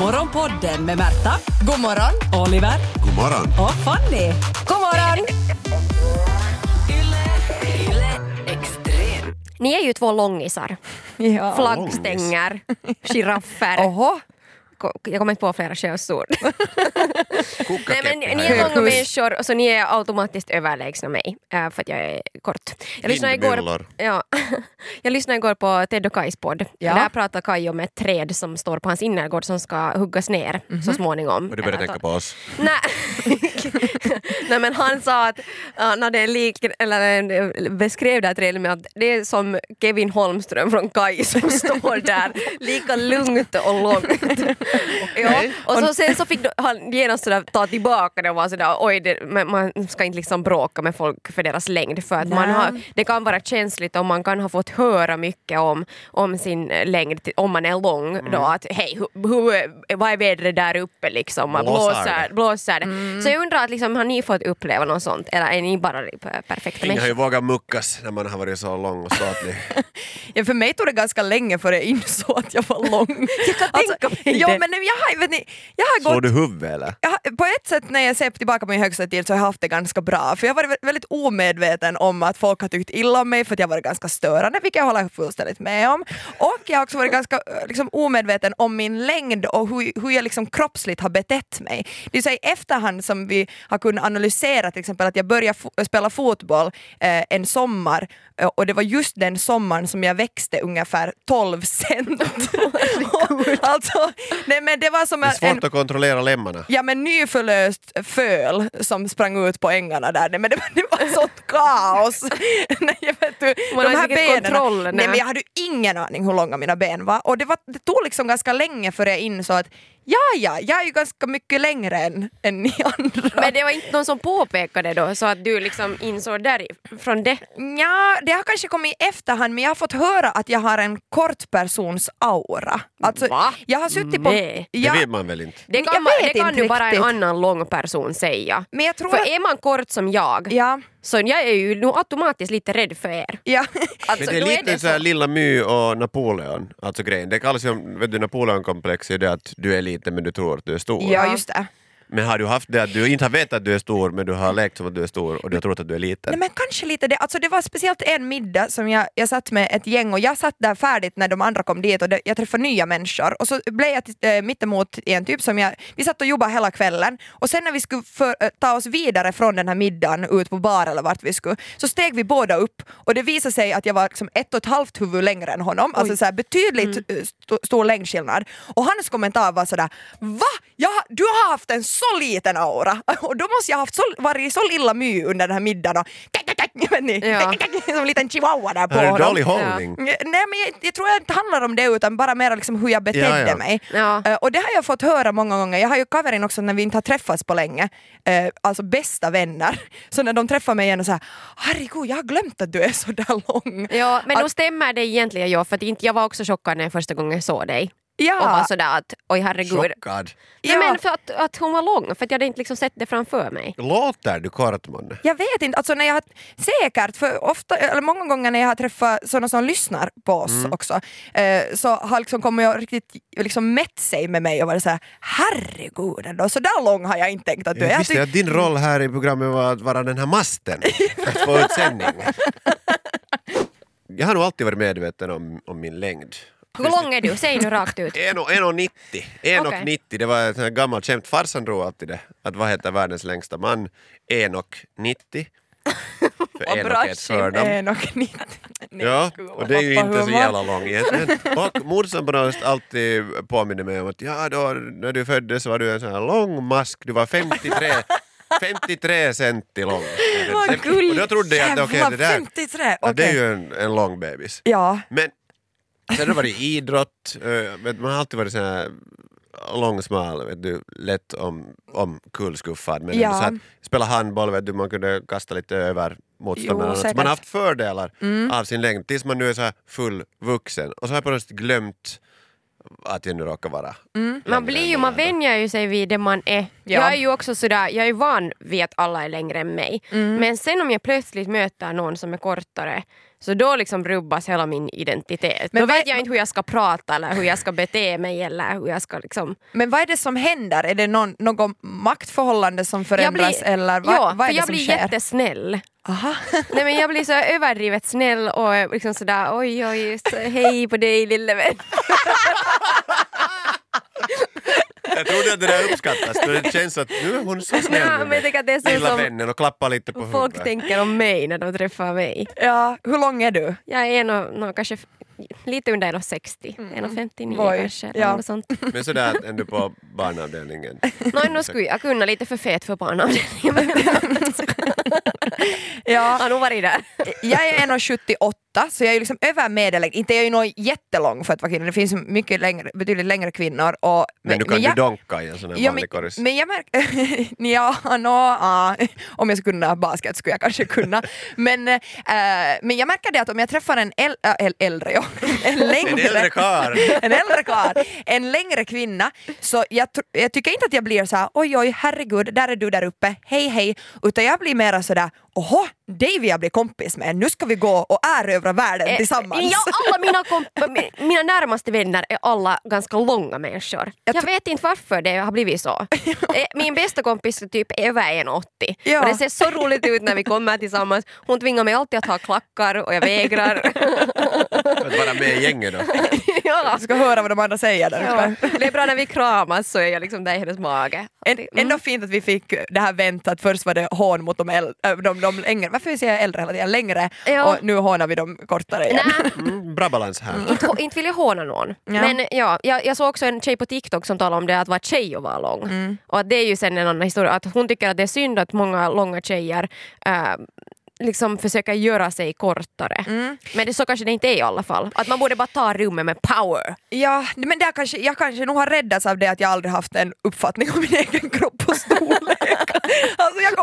Morgonpodden med Märta, God morgon! Oliver God morgon. och Fanny. God morgon! Ni är ju två långisar. Ja. Flaggstänger, giraffer. Oho. Jag kommer inte på flera könsord. Koka Nej, men ni är långa Höghus. människor och så ni är automatiskt överlägsna mig äh, för att jag är kort. Jag lyssnade, igår, ja, jag lyssnade igår på Ted och Kajs podd. Ja. Där pratar Kaj om ett träd som står på hans innergård som ska huggas ner så småningom. Och du börjar Eller tänka på oss. Nej. Nej men han sa att när det är lik, eller, eh, beskrev det här trädet med att det är som Kevin Holmström från Kaj som står där lika lugnt och långt. ja. Och så, sen så fick han genast sådär ta tillbaka det och vara sådär oj det, man ska inte liksom bråka med folk för deras längd för att man har, det kan vara känsligt om man kan ha fått höra mycket om, om sin längd om man är lång då att hej hu, hu, vad är vädret där uppe liksom? Blåser Blåser, det? blåser det. Så jag undrar att liksom, har ni fått uppleva något sånt eller är ni bara per- perfekta Ingen har ju människor? vågat muckas när man har varit så lång och ståtlig. Ja, för mig tog det ganska länge före jag insåg att jag var lång. Jag kan tänka mig ja, men jag har, ni, jag har Slår gått du huvudet eller? jag på ett sätt när jag ser tillbaka på min högsta tid så har jag haft det ganska bra för jag har varit vä- väldigt omedveten om att folk har tyckt illa om mig för att jag har varit ganska störande vilket jag håller fullständigt med om. Och jag har också varit ganska eh, liksom, omedveten om min längd och hur, hur jag liksom kroppsligt har betett mig. Det är så i efterhand som vi har kunnat analysera till exempel att jag började fo- spela fotboll eh, en sommar och det var just den sommaren som jag växte ungefär 12 cent. alltså, nej, men det var som Det är en, svårt att kontrollera lemmarna. Ja men nyförlöst föl som sprang ut på ängarna där, nej, men det, det var sånt kaos. nej, jag vet du, Man de här benen, kontroll, nej. nej. men jag hade ingen aning hur långa mina ben var och det, var, det tog liksom ganska länge före jag insåg att ja ja, jag är ju ganska mycket längre än, än ni andra. Men det var inte någon som påpekade då så att du liksom insåg därifrån det? Ja, det har kanske kommit i efterhand men jag har fått höra att jag har en kort persons aura. Alltså, Va? Jag har suttit på... Nej. Ja, Det vet man väl inte? Det Jag kan, man, det kan inte ju bara en annan lång person säga. men jag tror För att... är man kort som jag Ja, så jag är ju nog automatiskt lite rädd för er. ja. Alltså, Men det är lite så här Lilla My och Napoleon, alltså grejen. Det kallas ju, vet du, Napoleonkomplex är det att du är liten men du tror att du är stor. ja, just det. Men har du haft det att du inte har vetat att du är stor men du har lekt som att du är stor och du har trott att du är liten? Nej men kanske lite det, alltså det var speciellt en middag som jag, jag satt med ett gäng och jag satt där färdigt när de andra kom dit och det, jag träffade nya människor. Och så blev jag till- äh, mittemot en typ som jag, vi satt och jobbade hela kvällen. Och sen när vi skulle för, eh, ta oss vidare från den här middagen ut på bar eller vart vi skulle så steg vi båda upp. Och det visade sig att jag var liksom ett och ett halvt huvud längre än honom, alltså så här betydligt eh, st- stor längdskillnad. Och hans kommentar var sådär VA? Ja, du har haft en så liten aura och då måste jag ha haft så, varit så lilla my under den här middagen och ni, Ja. som en liten chihuahua där på honom. dålig hållning? Nej men jag, jag tror det inte handlar om det utan bara mer liksom hur jag betedde Ja, ja. mig. Ja. Eh, och det har jag fått höra många gånger. Jag har ju Kaverin också när vi inte har träffats på länge, eh, alltså bästa vänner. Så när de träffar mig igen och säger herregud jag har glömt att du är så där lång. Ja, men Att- då stämmer det egentligen ja, för att inte, jag var också chockad när jag första gången såg dig. Ja. Och var sådär att oj herregud. Chockad. Nej, Ja. men för att, att hon var lång, för att jag hade inte liksom sett det framför mig. Låter du kort? Jag vet inte, alltså när jag har, säkert, för ofta, eller många gånger när jag har träffat sådana som lyssnar på oss Mm. också, eh, så har liksom kommit jag riktigt liksom mätt sig med mig och varit såhär, herregud ändå, så där lång har jag inte tänkt att du är. Jag visste att din roll här i programmet var att vara den här masten för att få ut sändning. Jag har nog alltid varit medveten om, om min längd. Hur lång är du? Säg nu rakt ut. 1,90. 1,90 Okej. det var ett gammalt skämt. Farsan drog alltid det. Att vad heter världens längsta man? 1,90. För en och ett förnamn. En och nittio. Nej, Ja, gud, och det är ju inte så jävla lång egentligen. Och morsan på något alltid påminner mig om att ja, då, när du föddes var du en sån här lång mask, du var 53 53 centi lång. Vad gulligt. Och då trodde jag att okej, det där 53, ja, det är ju en, en lång bebis. Ja, Men sen har det varit idrott, eh, man har alltid varit sån här lång, smal, vet du, lätt om, om kullskuffad. Men Ja. så att spela handboll, vet du, man kunde kasta lite över motståndarna. Man har haft fördelar av sin längd tills man nu är så här full vuxen. Och så har jag på något sätt glömt att jag nu råkar vara längre Man blir ju, man vänjer ju sig vid det man är. Ja. Jag är ju också sådär, jag är van vid att alla är längre än mig. Mm. Men sen om jag plötsligt möter någon som är kortare Så då liksom rubbas hela min identitet. Men då vet jag inte hur jag ska prata eller hur jag ska bete mig eller hur jag ska liksom... Men vad är det som händer? Är det någon, något maktförhållande som förändras eller vad, ja, vad är för det jag som blir sker? jättesnäll. Aha. Nej men jag blir så överdrivet snäll och liksom sådär oj oj så, hej på dig lille vän. Jag trodde att det där uppskattas, det känns att nu är hon så snäll Ja, med men jag att det är så Lilla som vännen och klappar lite på folk huvudet. tänker om mig när de träffar mig. Ja, hur lång är du? Jag är nog, nog kanske lite under 1,60, 1,59 Oj, kanske. eller ja. sånt. Men sådär ändå på barnavdelningen. Nå, nu skulle jag kunna lite för fet för barnavdelningen. Ja, Jag har nog varit där. jag är 1,78 så jag är ju liksom över medellängd. Inte är jag ju nog jättelång för att vara kvinna, det finns mycket längre, betydligt längre kvinnor. Och, Men du kan jag, ju donka i en sån här Ja, vanlig men, korris. men jag märker... ja, no, ja, om jag skulle kunna basket skulle jag kanske kunna. Men, eh, men jag märker det att om jag träffar en äl, äh, äl, äldre, ja, en längre... En äldre karl. en äldre karl, en längre kvinna, så jag, jag tycker inte att jag blir så här, oj oj herregud, där är du där uppe, hej hej, utan jag blir mera sådär, åhå, dig vill jag bli kompis med, nu ska vi gå och erövra världen tillsammans. Eh, Ja, alla mina, komp- mi- mina närmaste vänner är alla ganska långa människor. Jag Jag, vet inte varför det har blivit så. Eh, Min bästa kompis är typ över 1,80 Ja. och det ser så roligt ut när vi kommer tillsammans. Hon tvingar mig alltid att ha klackar och jag vägrar. Att vara med i gänget då. ja. Du ska höra vad de andra säger där Ja. Det är bra när vi kramas så är jag liksom där i hennes mage. Mm. Ändå fint att vi fick det här vänt att först var det hån mot de, äl, äh, de, de längre, varför säger jag äldre hela tiden, längre Ja. och nu hånar vi de kortare igen. Nej, Mm, bra balans här. inte, inte vill jag håna någon. Men ja, jag, jag såg också en tjej på TikTok som talade om det att vara tjej och vara lång. Mm. Och att det är ju sen en annan historia, att hon tycker att det är synd att många långa tjejer äh, liksom försöker göra sig kortare. Mm. Men det, så kanske det inte är i alla fall. Att man borde bara ta rummet med power. Ja, men där kanske, jag kanske nog har räddats av det att jag aldrig haft en uppfattning om min egen kropp och storlek.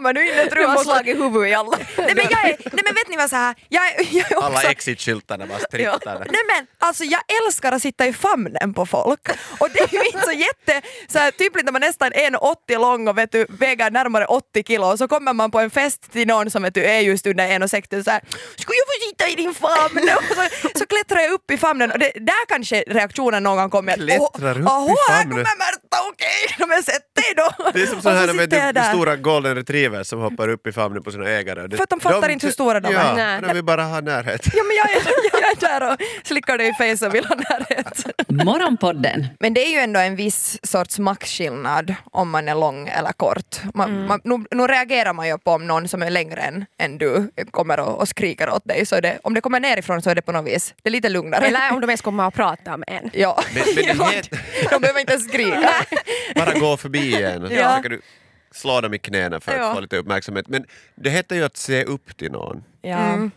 Kommer nu in i ett rum och slagit huvudet i alla. Nej men, jag är, nej men vet ni vad så här, jag, är- jag är också... Alla exit-skyltarna bara strippar. där. Nej men alltså jag älskar att sitta i famnen på folk och det är ju inte så jätte så här, typiskt när man nästan är 1,80 lång och vet du, väger närmare 80 kilo och så kommer man på en fest till någon som vet du, är just under 1,60 och så här “skulle jag få sitta i din famn?” och så, så klättrar jag upp i famnen och det, där kanske reaktionen någon gång kommer att Klättrar upp i "Åh, här famnen." kommer Märta, okej, okay, men sätt dig då! Det är som så här så med jag de där. stora golden retrievers som hoppar upp i famnen på sina ägare. Det- För att de fattar inte hur stora de är. Ja, Nej. de vill bara ha närhet. Ja men jag är, jag är där och slickar dig i face och vill ha närhet. Morgonpodden Men det är ju ändå en viss sorts maxskillnad om man är lång eller kort. Man, man, nu, nu reagerar man ju på om någon som är längre än, än du kommer och, och skriker åt dig. Så är det, om det kommer nerifrån så är det på något vis, det är lite lugnare. Eller om de ens kommer att prata med en. ja. Men- men det De behöver inte ens skrika. Bara gå förbi en och så Ja. försöker du slå dem i knäna för att Ja. få lite uppmärksamhet. Men det heter ju att se upp till någon. Ja.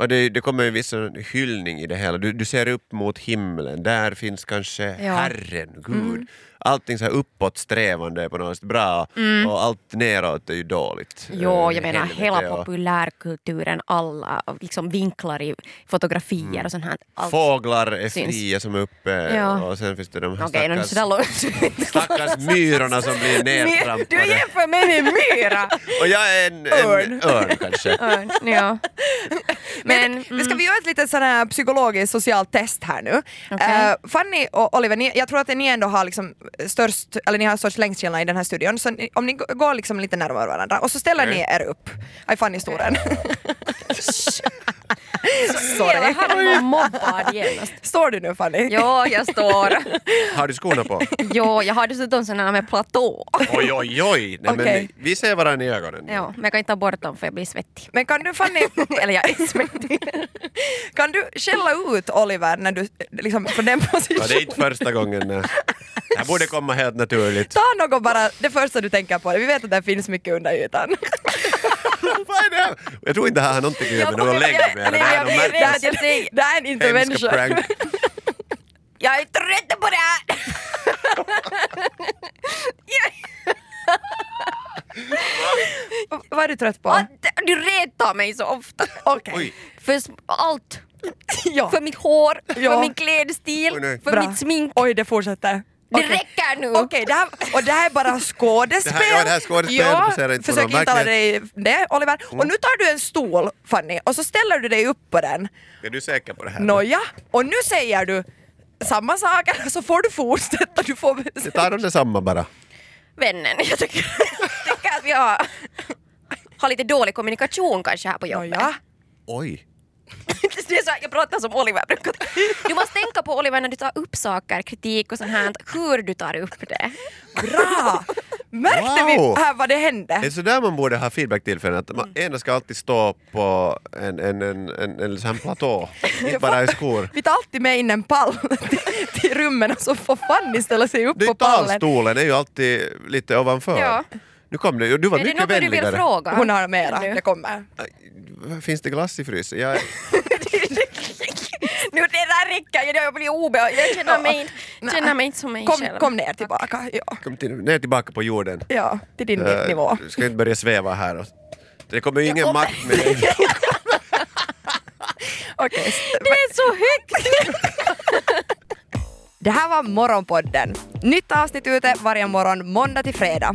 Och det, det kommer en viss hyllning i det hela. Du, du ser upp mot himlen, där finns kanske Ja. Herren, Gud. Allting så här uppåtsträvande är på något sätt bra och allt neråt är ju dåligt. Jo, Eh, jag menar hela och populärkulturen, alla liksom vinklar i fotografier och sånt här. Allt. Fåglar är syns. fria som är uppe Ja. och sen finns det de här okay, stackars, långt. stackars myrorna som blir Du nedtrampade. jämför mig med myra! Och jag är en, en Örn. örn kanske. Örn, ja. Men, Men, vi ska vi göra ett litet sån här psykologiskt socialt test här nu. Okej. Eh, Fanny och Oliver, ni, jag tror att ni ändå har liksom störst, eller ni har störst längdskillnad i den här studion, så ni, om ni går liksom lite närmare varandra och så ställer Okej. ni er upp. Aj, Fanny storen. Sorry. Var mobbad genast. Står du nu Fanny? Ja, jag står. Har du skorna på? Jo, jag har dessutom såna med platå. Oj, oj, oj! Nej, Okej. men vi ser varandra i ögonen. Ja, men jag kan inte ta bort dem för jag blir svettig. Men kan du Fanny, Eller jag är svettig. kan du skälla ut Oliver när du, liksom från den Ja, det är positionen? inte första gången. nej. Det borde komma helt naturligt. Ta något bara, det första du tänker på. Vi vet att det finns mycket under ytan. Vad är det här? Jag tror inte det här har någonting att göra med någon längd. Det här är en intervention. prank. Jag är trött på det här! Vad är du trött på? Att Du retar mig så ofta. Okej. Oj, För allt. Ja. För mitt hår, Ja. för min klädstil, Oj, för Bra. mitt smink. Oj, det fortsätter. Det Okej. räcker nu! Okej, det här, och det här är bara skådespel. Det här- ja, det här är skådespel, Ja, fokusera inte försök. Mm. dig det, Oliver. Och nu tar du en stol, Fanny, och så ställer du dig upp på den. Är du säker på det här? Nåja, och nu säger du samma saker så får du fortsätta. Du får... Vi tar de detsamma bara. Vännen, jag tycker, tycker att vi har, har lite dålig kommunikation kanske här på jobbet. Nåja. Oj. Det är så, här, jag pratar som Oliver brukar. Du måste tänka på Oliver när du tar upp saker, kritik och sånt här, hur du tar upp det. Bra! Märkte Wow. vi här vad det hände? Det är så där man borde ha feedbacktillfällen, att man ena ska alltid stå på en, en, en, en, en sån här platå, inte bara i skor. Vi tar alltid med in en pall till, till rummen och så får Fanny ställa sig upp Det på är pallen. talstolen är ju alltid lite ovanför. Ja. Nu kom det, du var Är det mycket något du vill vänligare. fråga? Hon har mera, Nu. det kommer. Finns det glass i frysen? Jag, nu det där räcker, jag blir obehaglig. Jag känner mig, inte- känner mig inte som mig Kom, själv. kom ner tillbaka. Ja, kom till, ner tillbaka på jorden. ja till din Eh, nivå. Du ska inte börja sväva här. Och, det kommer ju ingen makt med dig. Okej. Det är så högt! Det här var Morgonpodden. Nytt avsnitt ute varje morgon måndag till fredag.